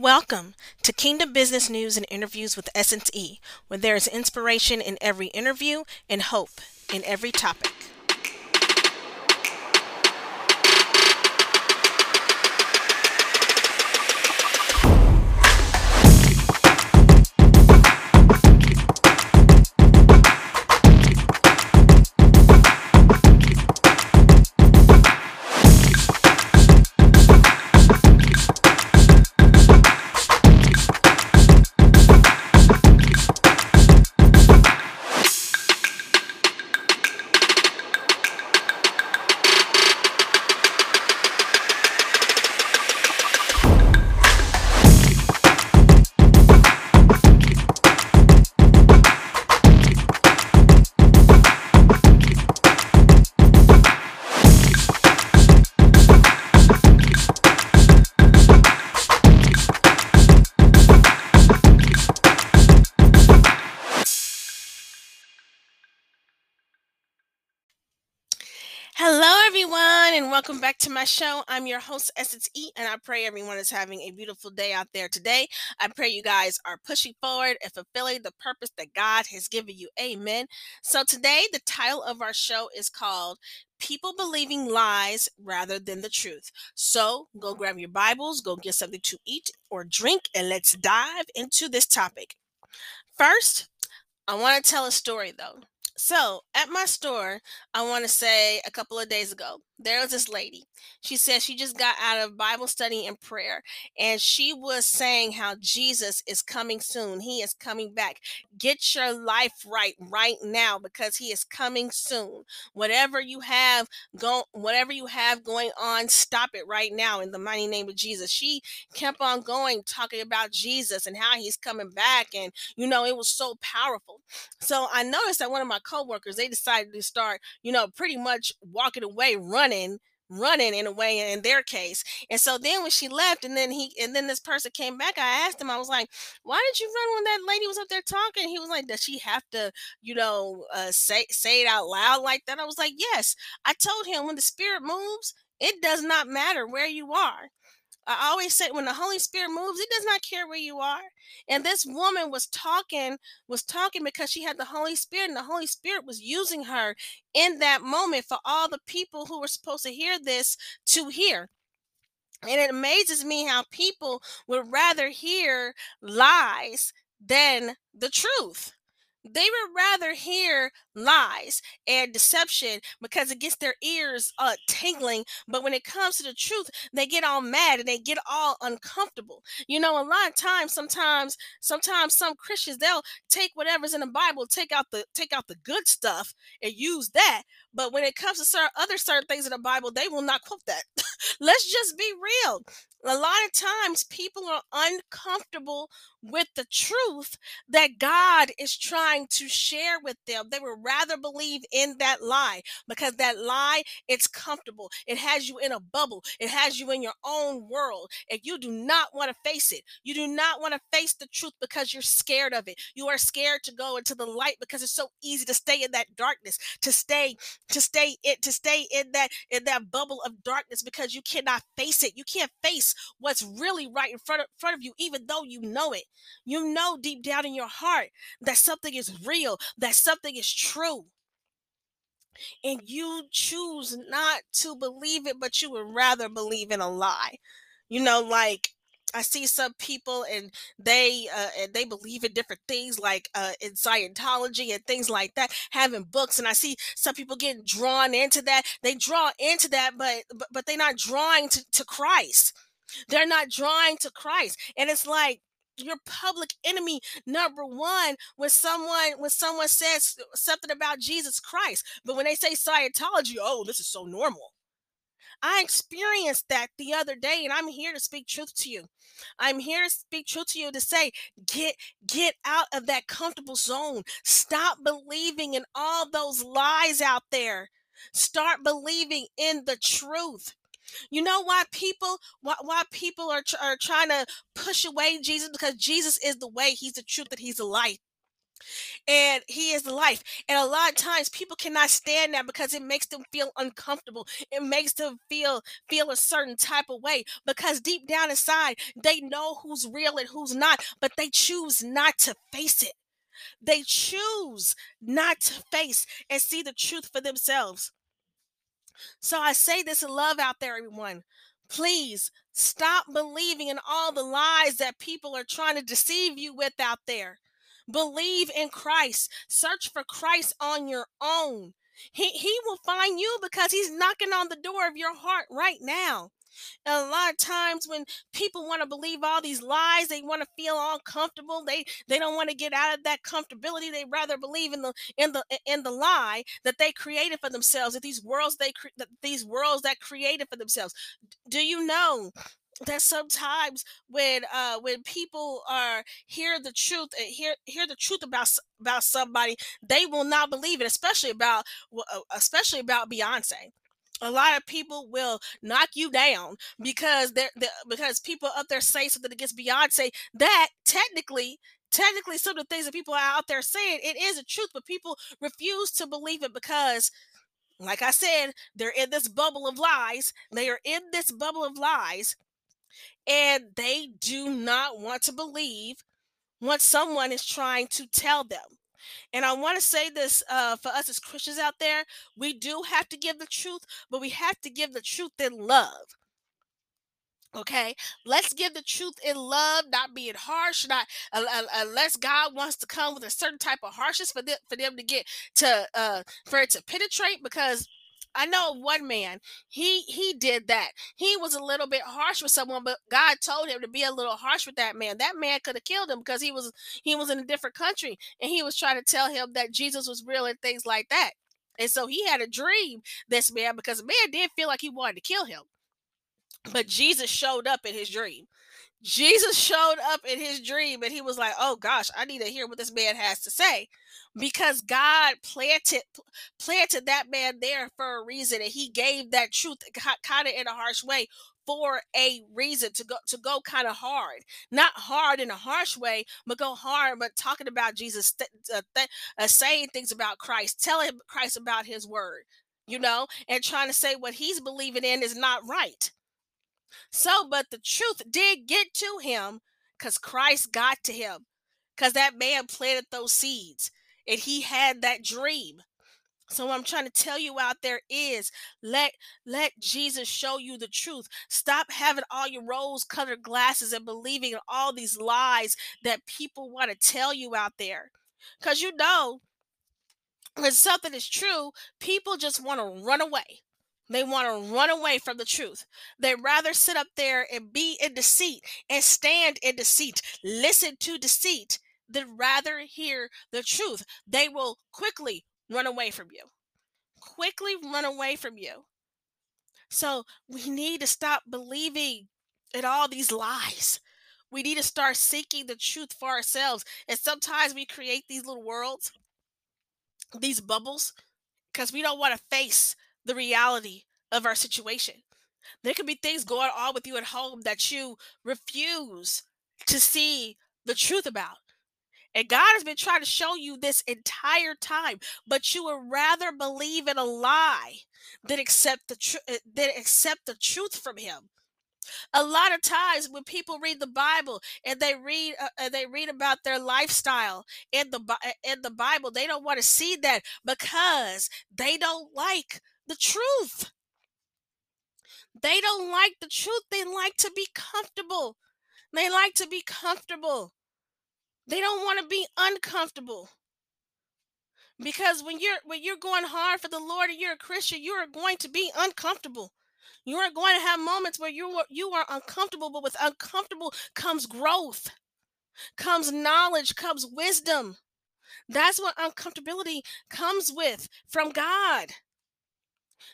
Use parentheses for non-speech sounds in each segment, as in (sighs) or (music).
Welcome to Kingdom Business News and Interviews with Essence E, where there is inspiration in every interview and hope in every topic. Welcome back to my show. I'm your host, Essence E, and I pray everyone is having a beautiful day out there today. I pray you guys are pushing forward and fulfilling the purpose that God has given you. Amen. So, today, the title of our show is called People Believing Lies Rather Than the Truth. So, go grab your Bibles, go get something to eat or drink, and let's dive into this topic. First, I want to tell a story though. So at my store, I want to say a couple of days ago, there was this lady. She said she just got out of Bible study and prayer, and she was saying how Jesus is coming soon. He is coming back. Get your life right right now because he is coming soon. Whatever you have go, whatever you have going on, stop it right now in the mighty name of Jesus. She kept on going, talking about Jesus and how he's coming back, and you know it was so powerful. So I noticed that one of my coworkers, they decided to start, you know, pretty much walking away, running running running in a way in their case and so then when she left and then he and then this person came back i asked him i was like why did you run when that lady was up there talking? He was like does she have to you know uh, say say it out loud like that? I was like yes. I told him when the spirit moves it does not matter where you are I always say when the Holy Spirit moves, it does not care where you are. And this woman was talking, was talking because she had the Holy Spirit, and the Holy Spirit was using her in that moment for all the people who were supposed to hear this to hear. And it amazes me how people would rather hear lies than the truth. They would rather hear lies and deception because it gets their ears uh, tingling. But when it comes to the truth, they get all mad and they get all uncomfortable. You know, a lot of times, sometimes, sometimes some Christians they'll take whatever's in the Bible, take out the take out the good stuff and use that. But when it comes to certain other certain things in the Bible, they will not quote that. (laughs) Let's just be real. A lot of times people are uncomfortable with the truth that God is trying to share with them. They would rather believe in that lie because that lie, it's comfortable. It has you in a bubble. It has you in your own world. And you do not want to face it. You do not want to face the truth because you're scared of it. You are scared to go into the light because it's so easy to stay in that darkness, to stay, to stay it, to stay in that in that bubble of darkness because you cannot face it. You can't face what's really right in front of, front of you, even though you know it. You know deep down in your heart that something is real, that something is true. And you choose not to believe it, but you would rather believe in a lie. You know, like I see some people and they uh, and they believe in different things like uh, in Scientology and things like that, having books. And I see some people getting drawn into that. They draw into that, but but, but they're not drawing to, to Christ. They're not drawing to Christ. And it's like your public enemy number one when someone when someone says something about Jesus Christ. But when they say Scientology, oh, this is so normal. I experienced that the other day, and I'm here to speak truth to you. I'm here to speak truth to you to say, get get out of that comfortable zone. Stop believing in all those lies out there. Start believing in the truth. You know why people why, why people are are trying to push away Jesus because Jesus is the way, he's the truth, that he's the light. And he is life and a lot of times people cannot stand that because it makes them feel uncomfortable. It makes them feel feel a certain type of way because deep down inside they know who's real and who's not but they choose not to face it. They choose not to face and see the truth for themselves. So i say this in love out there everyone. Please stop believing in all the lies that people are trying to deceive you with out there Believe in Christ. Search for Christ on your own. He, he will find you because he's knocking on the door of your heart right now. And a lot of times when people want to believe all these lies, they want to feel all comfortable. They they don't want to get out of that comfortability. They rather believe in the in the in the lie that they created for themselves. That these worlds they cre- these worlds that created for themselves. Do you know that sometimes when uh when people are hear the truth and hear hear the truth about about somebody they will not believe it especially about uh, especially about beyonce. A lot of people will knock you down because they're, they're because people up there say something against beyonce. That technically technically some of the things that people are out there saying it is a truth but people refuse to believe it because like i said they're in this bubble of lies. They are in this bubble of lies and they do not want to believe what someone is trying to tell them. And I want to say this uh, for us as Christians out there we do have to give the truth, but we have to give the truth in love. Okay, let's give the truth in love, not being harsh, not uh, unless God wants to come with a certain type of harshness for them for them to get to uh for it to penetrate because I know one man, he he did that. He was a little bit harsh with someone, but God told him to be a little harsh with that man. That man could have killed him because he was he was in a different country and he was trying to tell him that Jesus was real and things like that. And so he had a dream, this man, because the man did feel like he wanted to kill him. But Jesus showed up in his dream. Jesus showed up in his dream and he was like, "Oh gosh, I need to hear what this man has to say." Because God planted planted that man there for a reason and he gave that truth kind of in a harsh way for a reason to go to go kind of hard. Not hard in a harsh way, but go hard but talking about Jesus th- uh, th- uh, saying things about Christ, telling Christ about his word, you know, and trying to say what he's believing in is not right so, but the truth did get to him because Christ got to him because that man planted those seeds and he had that dream. So what I'm trying to tell you out there is let let Jesus show you the truth. Stop having all your rose colored glasses and believing in all these lies that people want to tell you out there. Cuz you know when something is true, people just want to run away. They want to run away from the truth. They rather sit up there and be in deceit and stand in deceit, listen to deceit, than rather hear the truth. They will quickly run away from you. Quickly run away from you. So we need to stop believing in all these lies. We need to start seeking the truth for ourselves. And sometimes we create these little worlds, these bubbles, because we don't want to face the reality of our situation. There could be things going on with you at home that you refuse to see the truth about. And God has been trying to show you this entire time, but you would rather believe in a lie than accept the truth eh, than accept the truth from him. A lot of times when people read the Bible and they read uh, uh they read about their lifestyle in the eh, in the Bible, they don't want to see that because they don't like the truth. They don't like the truth. They like to be comfortable. They like to be comfortable. They don't want to be uncomfortable. Because when you're when you're going hard for the Lord and you're a Christian, you are going to be uncomfortable. You are going to have moments where you are, you are uncomfortable, but with uncomfortable comes growth, comes knowledge, comes wisdom. That's what uncomfortability comes with from God.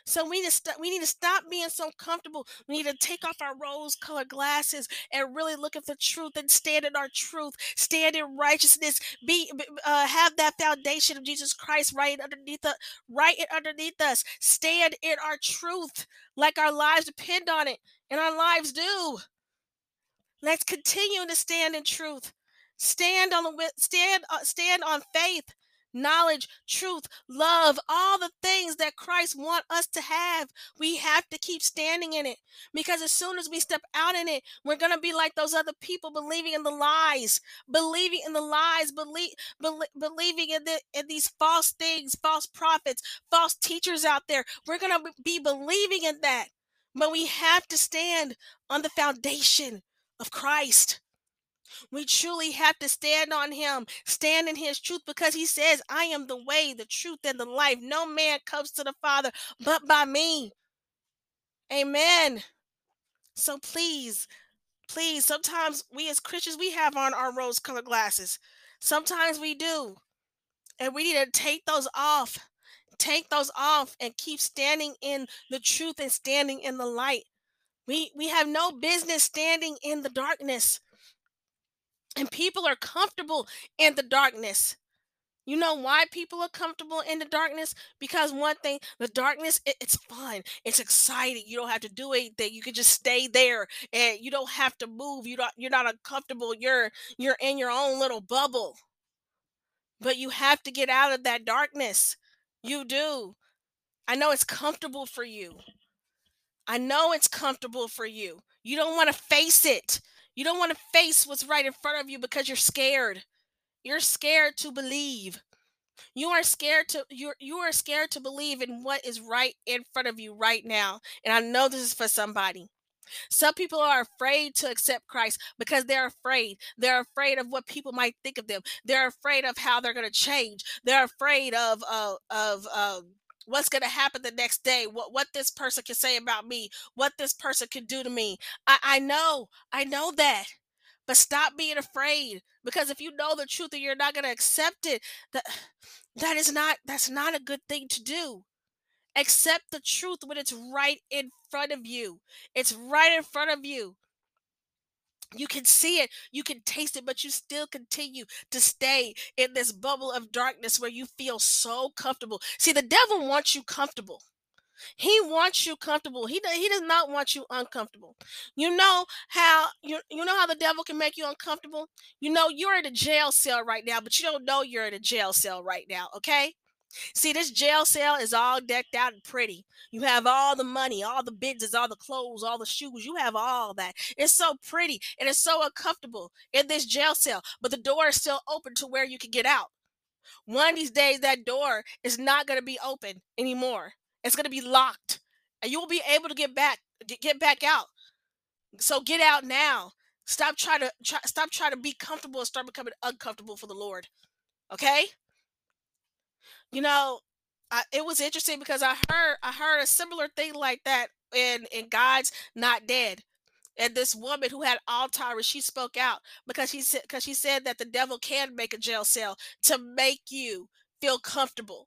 So we need to st- we need to stop being so comfortable. We need to take off our rose-colored glasses and really look at the truth and stand in our truth, stand in righteousness. Be uh, have that foundation of Jesus Christ right underneath us, right underneath us. Stand in our truth, like our lives depend on it, and our lives do. Let's continue to stand in truth. stand on the stand uh, stand on faith knowledge, truth, love, all the things that Christ want us to have. We have to keep standing in it because as soon as we step out in it, we're going to be like those other people believing in the lies, believing in the lies, believe, believe, believing in, the, in these false things, false prophets, false teachers out there. We're going to be believing in that. But we have to stand on the foundation of Christ. We truly have to stand on him, stand in his truth because he says, I am the way, the truth, and the life. No man comes to the Father but by me. Amen. So please, please, sometimes we as Christians, we have on our rose colored glasses. Sometimes we do. And we need to take those off. Take those off and keep standing in the truth and standing in the light. We we have no business standing in the darkness. And people are comfortable in the darkness. You know why people are comfortable in the darkness? Because one thing, the darkness, it, it's fun. It's exciting. You don't have to do anything. You can just stay there and you don't have to move. You don't you're not uncomfortable. You're you're in your own little bubble. But you have to get out of that darkness. You do. I know it's comfortable for you. I know it's comfortable for you. You don't want to face it. You don't want to face what's right in front of you because you're scared. You're scared to believe. You are scared to you're you are scared to believe in what is right in front of you right now. And I know this is for somebody. Some people are afraid to accept Christ because they're afraid. They're afraid of what people might think of them. They're afraid of how they're going to change. They're afraid of uh, of um, what's going to happen the next day what what this person can say about me what this person can do to me. I i know i know that but stop being afraid because if you know the truth and you're not going to accept it that (sighs) that is not that's not a good thing to do. Accept the truth when it's right in front of you. It's right in front of you you can see it, you can taste it, but you still continue to stay in this bubble of darkness where you feel so comfortable. See, the devil wants you comfortable. He wants you comfortable. He he does not want you uncomfortable. You know how you you know how the devil can make you uncomfortable? You know you're in a jail cell right now, but you don't know you're in a jail cell right now, okay? See, this jail cell is all decked out and pretty. You have all the money, all the business, all the clothes, all the shoes. You have all that. It's so pretty and it's so uncomfortable in this jail cell, but the door is still open to where you can get out. One of these days, that door is not going to be open anymore. It's going to be locked, and you will be able to get back, get back out. So get out now. Stop trying to try, stop trying to be comfortable and start becoming uncomfortable for the Lord. Okay? You know, I, it was interesting because I heard I heard a similar thing like that in in God's Not Dead. And this woman who had Alzheimer's, she spoke out because she said because she said that the devil can make a jail cell to make you feel comfortable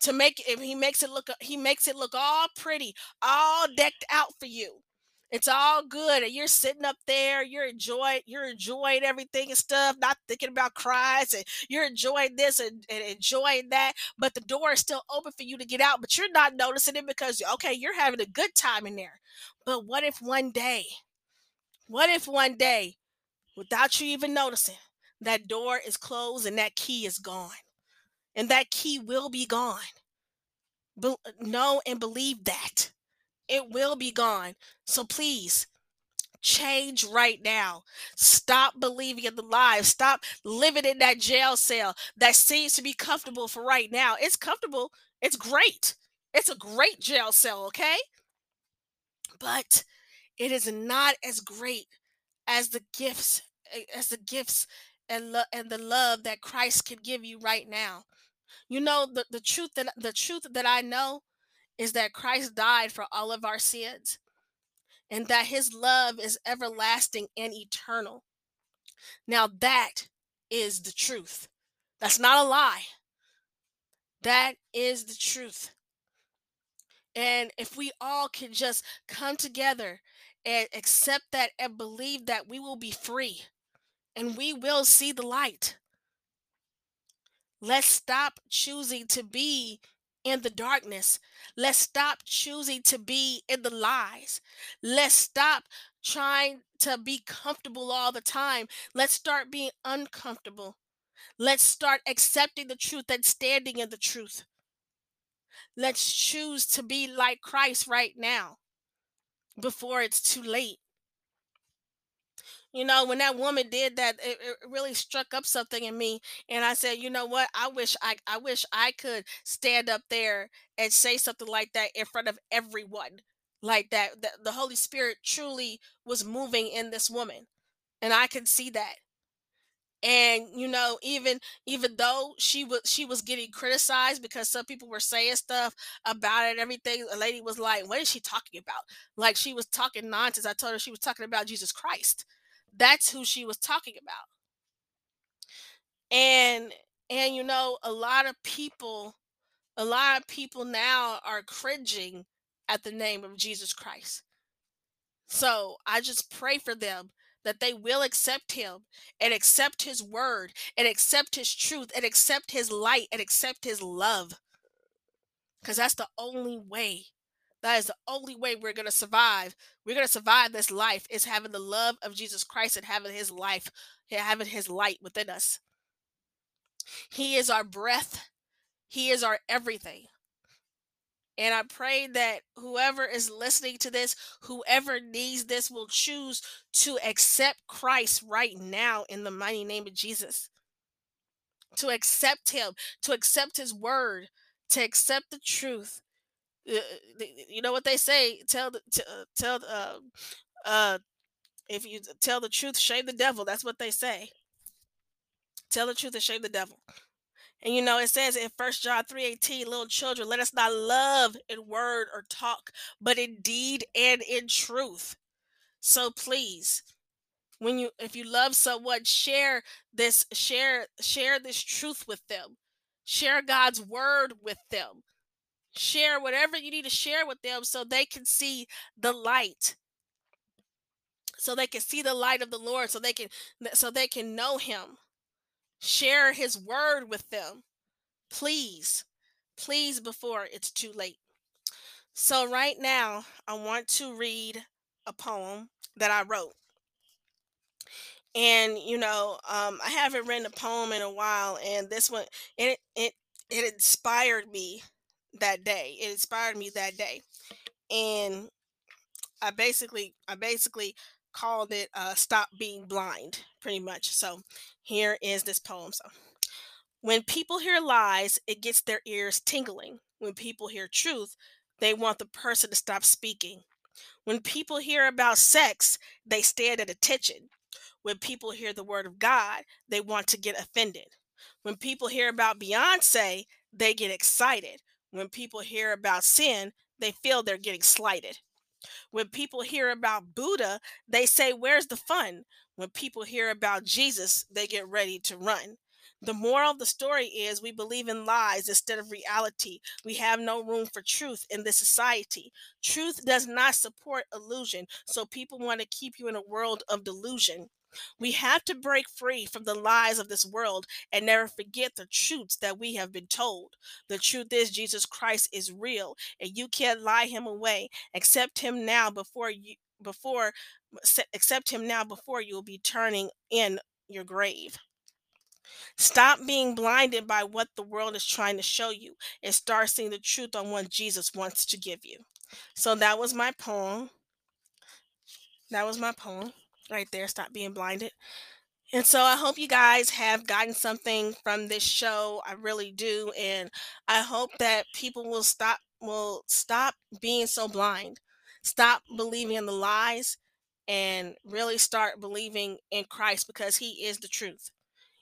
to make it he makes it look he makes it look all pretty all decked out for you it's all good and you're sitting up there you're enjoying you're enjoying everything and stuff not thinking about Christ and you're enjoying this and, and, enjoying that but the door is still open for you to get out but you're not noticing it because okay you're having a good time in there. But what if one day what if one day without you even noticing that door is closed and that key is gone and that key will be gone? Be- know and believe that it will be gone. So please change right now. Stop believing in the lies. Stop living in that jail cell that seems to be comfortable for right now. It's comfortable. It's great. It's a great jail cell, okay? But it is not as great as the gifts eh, as the gifts and lo- and the love that Christ can give you right now. You know the, the truth that the truth that I know is that Christ died for all of our sins and that his love is everlasting and eternal. Now, that is the truth. That's not a lie. That is the truth. And if we all can just come together and accept that and believe that we will be free and we will see the light. Let's stop choosing to be in the darkness. Let's stop choosing to be in the lies. Let's stop trying to be comfortable all the time. Let's start being uncomfortable. Let's start accepting the truth and standing in the truth. Let's choose to be like Christ right now before it's too late. You know, when that woman did that, it, it really struck up something in me. And I said, you know what? I wish I I wish I could stand up there and say something like that in front of everyone. Like that, that the Holy Spirit truly was moving in this woman. And I can see that and you know even even though she was she was getting criticized because some people were saying stuff about it and everything a lady was like what is she talking about like she was talking nonsense i told her she was talking about jesus christ that's who she was talking about and and you know a lot of people a lot of people now are cringing at the name of jesus christ so i just pray for them that they will accept him and accept his word and accept his truth and accept his light and accept his love. Because that's the only way. That is the only way we're going to survive. We're going to survive this life is having the love of Jesus Christ and having his life, having his light within us. He is our breath. He is our everything. And I pray that whoever is listening to this, whoever needs this, will choose to accept Christ right now in the mighty name of Jesus. To accept Him, to accept His word, to accept the truth. Uh, you know what they say? Tell the uh, tell uh, uh, if you tell the truth, shame the devil. That's what they say. Tell the truth and shame the devil. And you know, it says in First John 3:18, little children, let us not love in word or talk, but in deed and in truth. So please, when you if you love someone, share this, share, share this truth with them. Share God's word with them. Share whatever you need to share with them so they can see the light so they can see the light of the Lord so they can so they can know him Share his word with them. Please, please, before it's too late. So, right now, I want to read a poem that I wrote. And, you know, um, I haven't written a poem in a while, and this one, it, it, it inspired me that day. It inspired me that day. And I basically, I basically called it uh, Stop Being Blind, pretty much. So here is this poem. So when people hear lies, it gets their ears tingling. When people hear truth, they want the person to stop speaking. When people hear about sex, they stand at attention. When people hear the word of God, they want to get offended. When people hear about Beyonce, they get excited. When people hear about sin, they feel they're getting slighted. When people hear about Buddha, they say, Where's the fun? When people hear about Jesus, they get ready to run. The moral of the story is we believe in lies instead of reality. We have no room for truth in this society. Truth does not support illusion, so people want to keep you in a world of delusion. We have to break free from the lies of this world and never forget the truths that we have been told. The truth is Jesus Christ is real and you can't lie him away. Accept him now before you before accept him now before you will be turning in your grave. Stop being blinded by what the world is trying to show you and start seeing the truth on what Jesus wants to give you. So that was my poem. That was my poem right there. Stop being blinded. And so I hope you guys have gotten something from this show. I really do. And I hope that people will stop will stop being so blind. Stop believing in the lies and really start believing in Christ because he is the truth.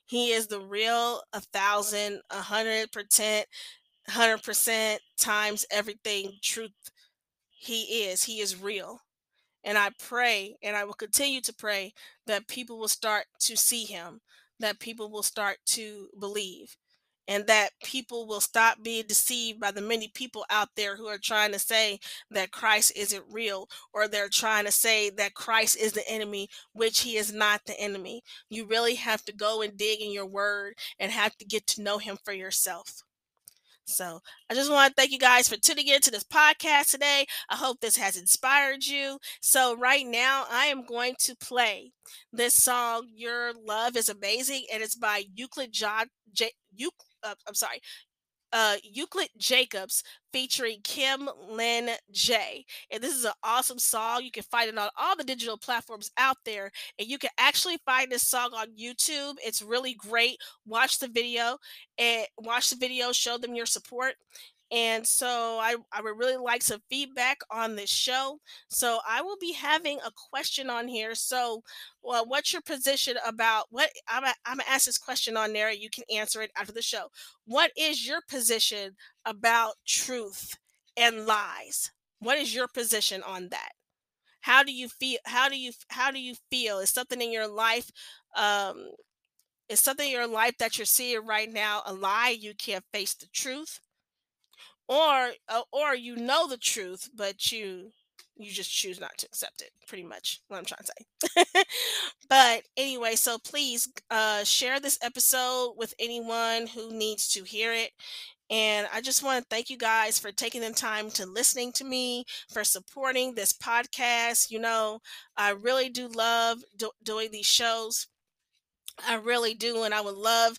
He is the real a thousand, a hundred percent, hundred percent times everything truth. He is. He is real. And I pray, and I will continue to pray, that people will start to see him, that people will start to believe, and that people will stop being deceived by the many people out there who are trying to say that Christ isn't real, or they're trying to say that Christ is the enemy, which he is not the enemy. You really have to go and dig in your word and have to get to know him for yourself. So I just want to thank you guys for tuning in to this podcast today. I hope this has inspired you. So right now, I am going to play this song, "Your Love Is Amazing," and it's by Euclid John. J- Euc- uh, I'm sorry, uh, Euclid Jacobs featuring Kim Lynne J. And this is an awesome song. You can find it on all the digital platforms out there. And you can actually find this song on YouTube. It's really great. Watch the video and watch the video, show them your support. And so I, I would really like some feedback on this show. So I will be having a question on here. So, well, what's your position about what I'm, I'm gonna ask this question on there. You can answer it after the show. What is your position about truth and lies? What is your position on that? How do you feel? How do you how do you feel? Is something in your life um, is something in your life that you're seeing right now a lie you can't face the truth or uh, or you know the truth but you you just choose not to accept it pretty much what i'm trying to say (laughs) but anyway so please uh, share this episode with anyone who needs to hear it and I just want to thank you guys for taking the time to listening to me, for supporting this podcast. You know, I really do love do- doing these shows. I really do, and I would love,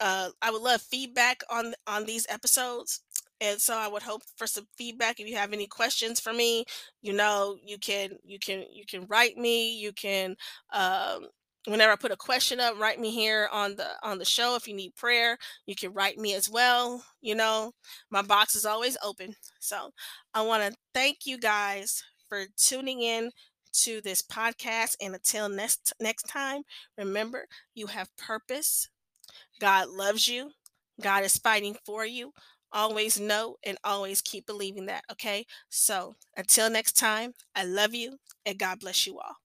uh, I would love feedback on on these episodes and so i would hope for some feedback if you have any questions for me you know you can you can you can write me you can um whenever i put a question up write me here on the on the show if you need prayer you can write me as well you know my box is always open. So i want to thank you guys for tuning in to this podcast and until next next time remember you have purpose god loves you god is fighting for you Always know and always keep believing that. Okay. So until next time, I love you and God bless you all.